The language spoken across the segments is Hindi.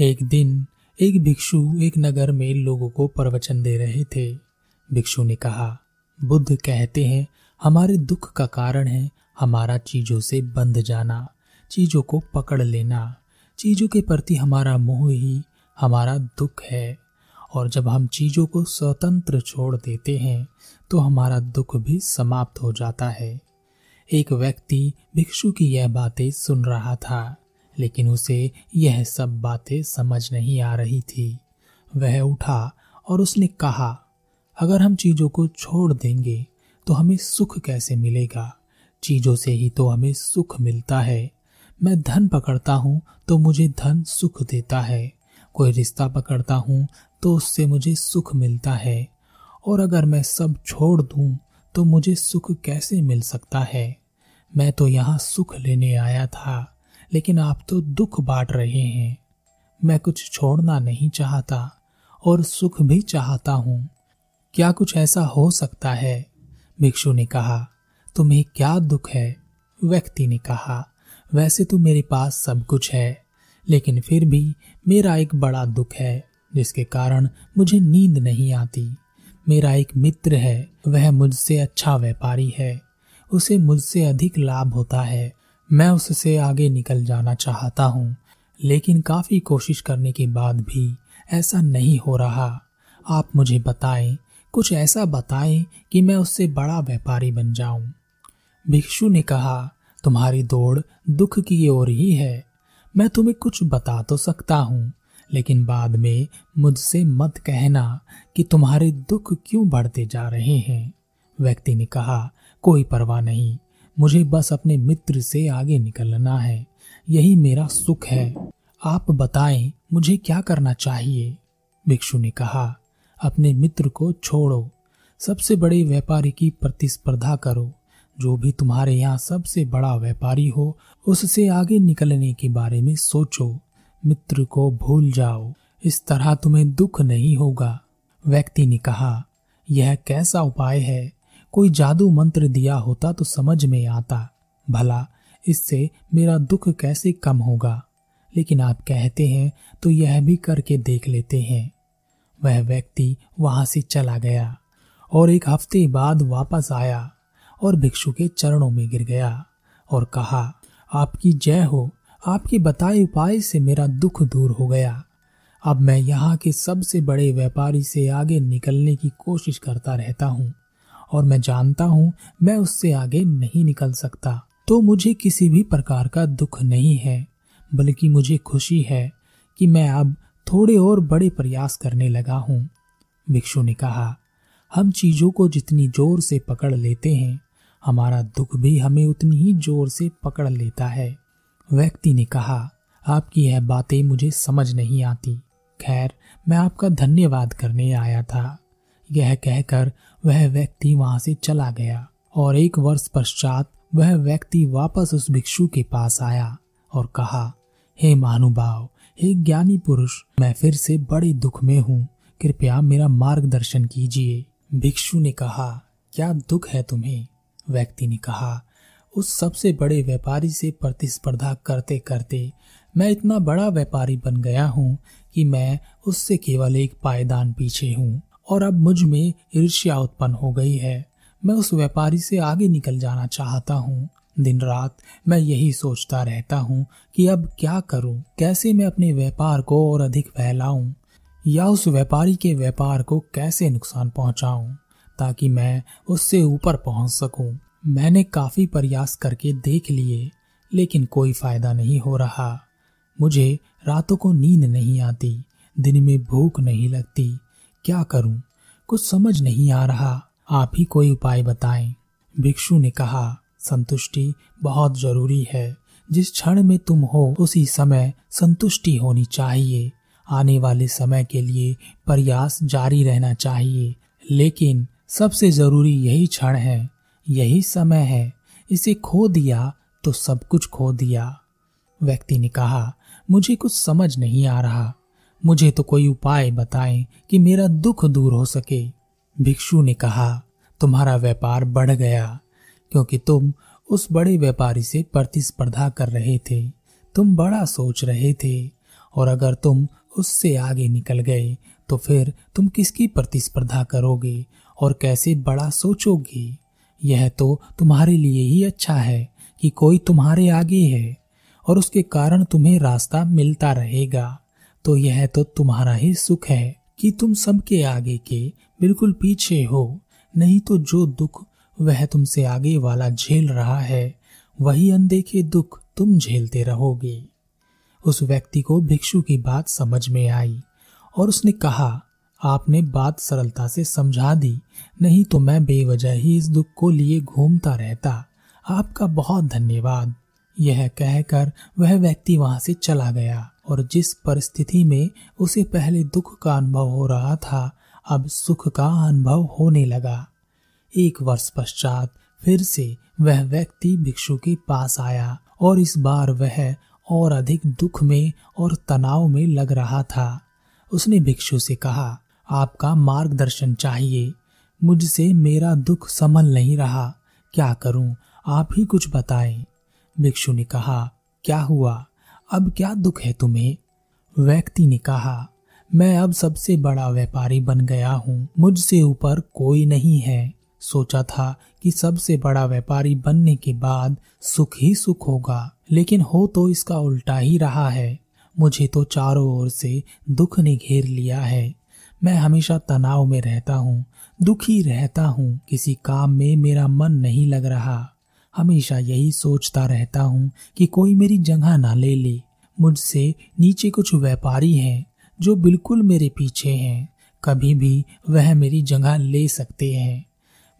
एक दिन एक भिक्षु एक नगर में लोगों को प्रवचन दे रहे थे। भिक्षु ने कहा, बुद्ध कहते हैं, हमारे दुख का कारण है हमारा चीज़ों से बंध जाना, चीज़ों को पकड़ लेना। चीज़ों के प्रति हमारा मोह ही हमारा दुख है। और जब हम चीज़ों को स्वतंत्र छोड़ देते हैं तो हमारा दुख भी समाप्त हो जाता है। एक व्यक्ति भिक्षु की यह बातें सुन रहा था। लेकिन उसे यह सब बातें समझ नहीं आ रही थी। वह उठा और उसने कहा, अगर हम चीज़ों को छोड़ देंगे तो हमें सुख कैसे मिलेगा? चीज़ों से ही तो हमें सुख मिलता है। मैं धन पकड़ता हूँ तो मुझे धन सुख देता है। कोई रिश्ता पकड़ता हूँ तो उससे मुझे सुख मिलता है। और अगर मैं सब छोड़ दूँ तो मुझे सुख कैसे मिल सकता है? मैं तो यहाँ सुख लेने आया था। लेकिन आप तो दुख बांट रहे हैं। मैं कुछ छोड़ना नहीं चाहता और सुख भी चाहता हूँ। क्या कुछ ऐसा हो सकता है? भिक्षु ने कहा, तुम्हें क्या दुख है? व्यक्ति ने कहा, वैसे तो मेरे पास सब कुछ है, लेकिन फिर भी मेरा एक बड़ा दुख है, जिसके कारण मुझे नींद नहीं आती। मेरा एक मित्र है, वह मुझसे अच्छा व्यापारी है, उसे मुझसे अधिक लाभ होता है। मैं उससे आगे निकल जाना चाहता हूँ, लेकिन काफ़ी कोशिश करने के बाद भी ऐसा नहीं हो रहा। आप मुझे बताएँ, कुछ ऐसा बताएँ कि मैं उससे बड़ा व्यापारी बन जाऊँ। भिक्षु ने कहा, तुम्हारी दौड़ दुख की ओर ही है। मैं तुम्हें कुछ बता तो सकता हूँ, लेकिन बाद में मुझसे मत कहना कि तुम्हारे दुख क्यों बढ़ते जा रहे हैं। व्यक्ति ने कहा, कोई परवाह नहीं। मुझे बस अपने मित्र से आगे निकलना है। यही मेरा सुख है। आप बताएँ, मुझे क्या करना चाहिए? भिक्षु ने कहा, अपने मित्र को छोड़ो। सबसे बड़े व्यापारी की प्रतिस्पर्धा करो। जो भी तुम्हारे यहाँ सबसे बड़ा व्यापारी हो, उससे आगे निकलने के बारे में सोचो। मित्र को भूल जाओ। इस तरह तुम्हें दुख नहीं होगा। व्यक्ति ने कहा, यह कैसा उपाय है? कोई जादू मंत्र दिया होता तो समझ में आता। भला, इससे मेरा दुख कैसे कम होगा? लेकिन आप कहते हैं तो यह भी करके देख लेते हैं। वह व्यक्ति वहाँ से चला गया और एक हफ़्ते बाद वापस आया और भिक्षु के चरणों में गिर गया और कहा, आपकी जय हो। आपके बताए उपाय से मेरा दुख दूर हो गया। अब मैं यहाँ के सबसे बड़े व्यापारी से आगे निकलने की कोशिश करता रहता हूँ। और मैं जानता हूँ मैं उससे आगे नहीं निकल सकता। तो मुझे किसी भी प्रकार का दुख नहीं है, बल्कि मुझे खुशी है कि मैं अब थोड़े और बड़े प्रयास करने लगा हूँ। भिक्षु ने कहा, हम चीज़ों को जितनी ज़ोर से पकड़ लेते हैं, हमारा दुख भी हमें उतनी ही ज़ोर से पकड़ लेता है। व्यक्ति ने कहा, आपकी यह बातें मुझे समझ नहीं आती। खैर, मैं आपका धन्यवाद करने आया था। यह कहकर वह व्यक्ति वहाँ से चला गया और एक वर्ष पश्चात वह व्यक्ति वापस उस भिक्षु के पास आया और कहा, हे महानुभाव, हे ज्ञानी पुरुष, मैं फिर से बड़े दुख में हूँ। कृपया मेरा मार्गदर्शन कीजिए। भिक्षु ने कहा, क्या दुख है तुम्हें? व्यक्ति ने कहा, उस सबसे बड़े व्यापारी से प्रतिस्पर्धा करते करते मैं इतना बड़ा व्यापारी बन गया हूँ कि मैं उससे केवल एक पायदान पीछे हूँ। और अब मुझमें ईर्ष्या उत्पन्न हो गई है। मैं उस व्यापारी से आगे निकल जाना चाहता हूँ। दिन रात मैं यही सोचता रहता हूँ कि अब क्या करूँ? कैसे मैं अपने व्यापार को और अधिक फैलाऊं? या उस व्यापारी के व्यापार को कैसे नुकसान पहुंचाऊं? ताकि मैं उससे ऊपर पहुँच सकूँ। मैंने काफ़ी प्रयास करके देख लिए, लेकिन कोई फ़ायदा नहीं हो रहा। मुझे रातों को नींद नहीं आती, दिन में भूख नहीं लगती। क्या करूँ? कुछ समझ नहीं आ रहा। आप ही कोई उपाय बताएँ। भिक्षु ने कहा, संतुष्टि बहुत ज़रूरी है। जिस क्षण में तुम हो, उसी समय संतुष्टि होनी चाहिए। आने वाले समय के लिए प्रयास जारी रहना चाहिए। लेकिन सबसे ज़रूरी यही क्षण है। यही समय है। इसे खो दिया तो सब कुछ खो दिया। व्यक्ति ने कहा, मुझे कुछ समझ नहीं आ रहा। मुझे तो कोई उपाय बताएँ कि मेरा दुख दूर हो सके। भिक्षु ने कहा, तुम्हारा व्यापार बढ़ गया, क्योंकि तुम उस बड़े व्यापारी से प्रतिस्पर्धा कर रहे थे। तुम बड़ा सोच रहे थे, और अगर तुम उससे आगे निकल गए तो फिर तुम किसकी प्रतिस्पर्धा करोगे, और कैसे बड़ा सोचोगे? यह तो तुम्हारे लिए ही अच्छा है कि कोई तुम्हारे आगे है, और उसके कारण तुम्हें रास्ता मिलता रहेगा। तो यह तो तुम्हारा ही सुख है कि तुम सबके आगे के बिल्कुल पीछे हो। नहीं तो जो दुख वह तुमसे आगे वाला झेल रहा है, वही अनदेखे दुख तुम झेलते रहोगे। उस व्यक्ति को भिक्षु की बात समझ में आई और उसने कहा, आपने बात सरलता से समझा दी, नहीं तो मैं बेवजह ही इस दुख को लिए घूमता रहता। आपका बहुत धन्यवाद। यह कहकर वह व्यक्ति वहाँ से चला गया। और जिस परिस्थिति में उसे पहले दुख का अनुभव हो रहा था, अब सुख का अनुभव होने लगा। एक वर्ष पश्चात फिर से वह व्यक्ति भिक्षु के पास आया और इस बार वह और अधिक दुख में और तनाव में लग रहा था। उसने भिक्षु से कहा, आपका मार्गदर्शन चाहिए। मुझसे मेरा दुख संभल नहीं रहा। क्या करूँ? आप ही कुछ बताएँ। भिक्षु ने कहा, क्या हुआ? अब क्या दुख है तुम्हें? व्यक्ति ने कहा, मैं अब सबसे बड़ा व्यापारी बन गया हूँ, मुझसे ऊपर कोई नहीं है। सोचा था कि सबसे बड़ा व्यापारी बनने के बाद सुख ही सुख होगा, लेकिन हो तो इसका उल्टा ही रहा है। मुझे तो चारों ओर से दुख ने घेर लिया है। मैं हमेशा तनाव में रहता हूँ, दुखी रहता हूँ, किसी काम में मेरा मन नहीं लग रहा। हमेशा यही सोचता रहता हूँ कि कोई मेरी जगह ना ले ले। मुझसे नीचे कुछ व्यापारी हैं, जो बिल्कुल मेरे पीछे हैं। कभी भी वह मेरी जगह ले सकते हैं।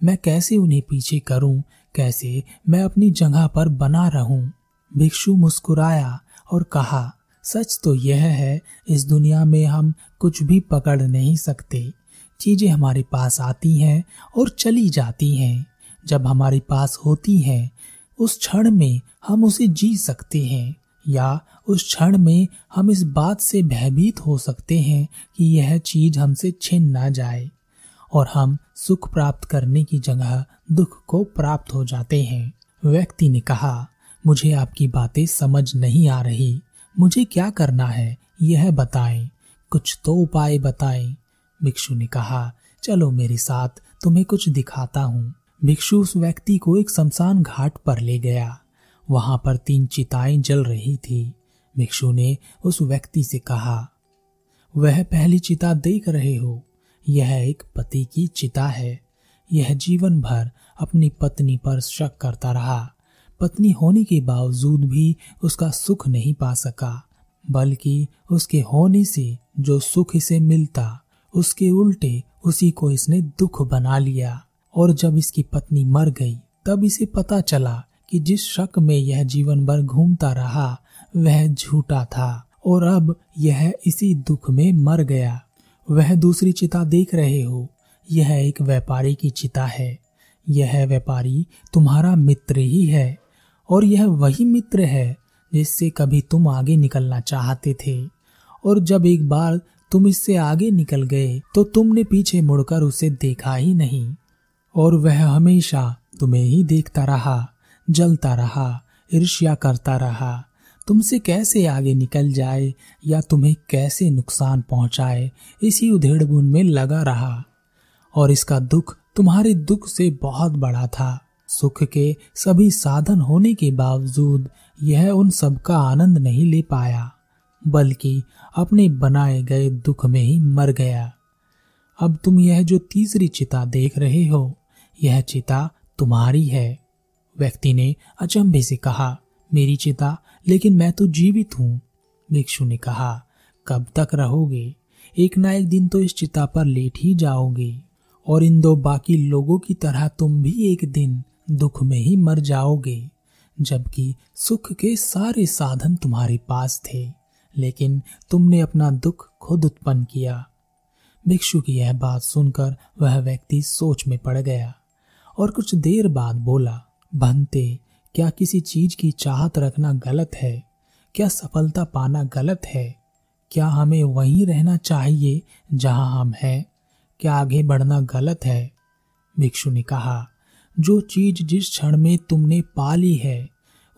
मैं कैसे उन्हें पीछे करूँ? कैसे मैं अपनी जगह पर बना रहूँ? भिक्षु मुस्कुराया और कहा, सच तो यह है, इस दुनिया में हम कुछ भी पकड़ नहीं सकते। चीज़ें हमारे पास आती हैं और चली जाती हैं। जब हमारे पास होती है, उस क्षण में हम उसे जी सकते हैं, या उस क्षण में हम इस बात से भयभीत हो सकते हैं कि यह चीज़ हमसे छिन ना जाए, और हम सुख प्राप्त करने की जगह दुख को प्राप्त हो जाते हैं। व्यक्ति ने कहा, मुझे आपकी बातें समझ नहीं आ रही। मुझे क्या करना है? यह बताएँ। कुछ तो उपाय बताएँ। भिक्षु ने कहा, चलो मेरे साथ, तुम्हें कुछ दिखाता हूँ। भिक्षु उस व्यक्ति को एक शमशान घाट पर ले गया। वहाँ पर तीन चिताएँ जल रही थी। भिक्षु ने उस व्यक्ति से कहा, वह पहली चिता देख रहे हो। यह एक पति की चिता है। यह जीवन भर अपनी पत्नी पर शक करता रहा। पत्नी होने के बावजूद भी उसका सुख नहीं पा सका, बल्कि उसके होने से जो सुख इसे मिलता, उसके उल्टे उसी को इसने दुख बना लिया। और जब इसकी पत्नी मर गई, तब इसे पता चला कि जिस शक में यह जीवन भर घूमता रहा, वह झूठा था। और अब यह इसी दुख में मर गया। वह दूसरी चिता देख रहे हो। यह एक व्यापारी की चिता है। यह व्यापारी तुम्हारा मित्र ही है। और यह वही मित्र है जिससे कभी तुम आगे निकलना चाहते थे। और जब एक बार तुम इससे आगे निकल गए तो तुमने पीछे मुड़कर उसे देखा ही नहीं। और वह हमेशा तुम्हें ही देखता रहा, जलता रहा, ईर्ष्या करता रहा। तुमसे कैसे आगे निकल जाए या तुम्हें कैसे नुकसान पहुँचाए, इसी उधेड़बुन में लगा रहा। और इसका दुख तुम्हारे दुख से बहुत बड़ा था। सुख के सभी साधन होने के बावजूद यह उन सब का आनंद नहीं ले पाया, बल्कि अपने बनाए गए दुख में ही मर गया। अब तुम यह जो तीसरी चिता देख रहे हो यह चिता तुम्हारी है। व्यक्ति ने अचंभे से कहा, मेरी चिता, लेकिन मैं तो जीवित हूँ। भिक्षु ने कहा, कब तक रहोगे? एक ना एक दिन तो इस चिता पर लेट ही जाओगे, और इन दो बाकी लोगों की तरह तुम भी एक दिन दुख में ही मर जाओगे, जबकि सुख के सारे साधन तुम्हारे पास थे, लेकिन तुमने अपना दुख खुद उत्पन्न किया। भिक्षु की यह बात सुनकर वह व्यक्ति सोच में पड़ गया। और कुछ देर बाद बोला भंते क्या किसी चीज़ की चाहत रखना गलत है? क्या सफलता पाना गलत है? क्या हमें वहीं रहना चाहिए जहाँ हम हैं? क्या आगे बढ़ना गलत है? भिक्षु ने कहा, जो चीज़ जिस क्षण में तुमने पा ली है,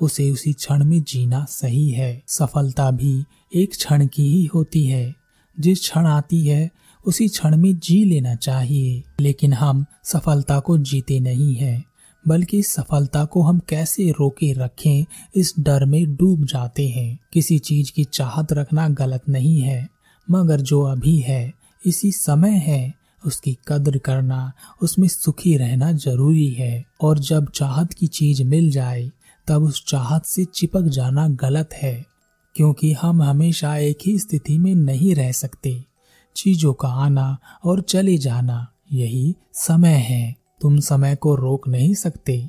उसे उसी क्षण में जीना सही है। सफलता भी एक क्षण की ही होती है। जिस क्षण आती है उसी क्षण में जी लेना चाहिए। लेकिन हम सफलता को जीते नहीं हैं, बल्कि सफलता को हम कैसे रोके रखें, इस डर में डूब जाते हैं। किसी चीज़ की चाहत रखना गलत नहीं है, मगर जो अभी है, इसी समय है, उसकी कद्र करना, उसमें सुखी रहना ज़रूरी है। और जब चाहत की चीज़ मिल जाए, तब उस चाहत से चिपक जाना गलत है, क्योंकि हम हमेशा एक ही स्थिति में नहीं रह सकते। चीज़ों का आना और चले जाना, यही समय है। तुम समय को रोक नहीं सकते।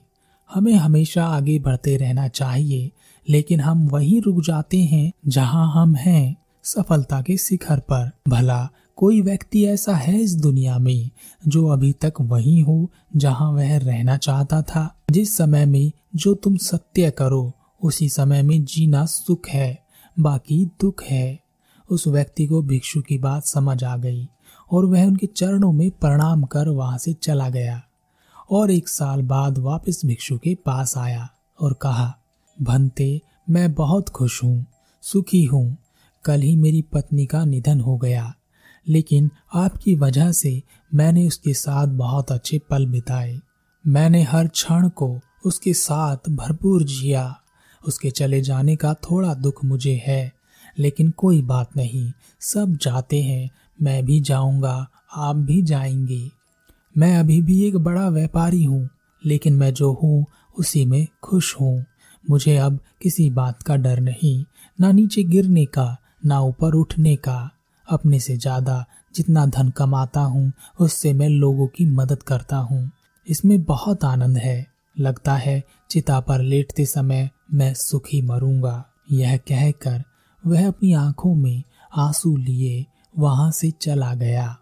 हमें हमेशा आगे बढ़ते रहना चाहिए, लेकिन हम वहीं रुक जाते हैं जहाँ हम हैं, सफलता के शिखर पर। भला, कोई व्यक्ति ऐसा है इस दुनिया में जो अभी तक वहीं हो, जहाँ वह रहना चाहता था? जिस समय में जो तुम सत्य करो, उसी समय में जीना सुख है, बाकी दुख है। उस व्यक्ति को भिक्षु की बात समझ आ गई और वह उनके चरणों में प्रणाम कर वहाँ से चला गया और एक साल बाद वापस भिक्षु के पास आया और कहा, भंते, मैं बहुत खुश हूँ, सुखी हूँ। कल ही मेरी पत्नी का निधन हो गया। लेकिन आपकी वजह से मैंने उसके साथ बहुत अच्छे पल बिताए। मैंने हर क्षण को उसके साथ भरपूर जिया। उसके चले जाने का थोड़ा दुख मुझे है। लेकिन कोई बात नहीं। सब जाते हैं। मैं भी जाऊँगा। आप भी जाएँगे। मैं अभी भी एक बड़ा व्यापारी हूँ, लेकिन मैं जो हूँ, उसी में खुश हूँ। मुझे अब किसी बात का डर नहीं, ना नीचे गिरने का, ना ऊपर उठने का। अपने से ज़्यादा जितना धन कमाता हूँ, उससे मैं लोगों की मदद करता हूँ। इसमें बहुत आनंद है। लगता है चिता पर लेटते समय मैं सुखी मरूँगा। यह कहकर वह अपनी आँखों में आँसू लिए वहाँ से चला गया।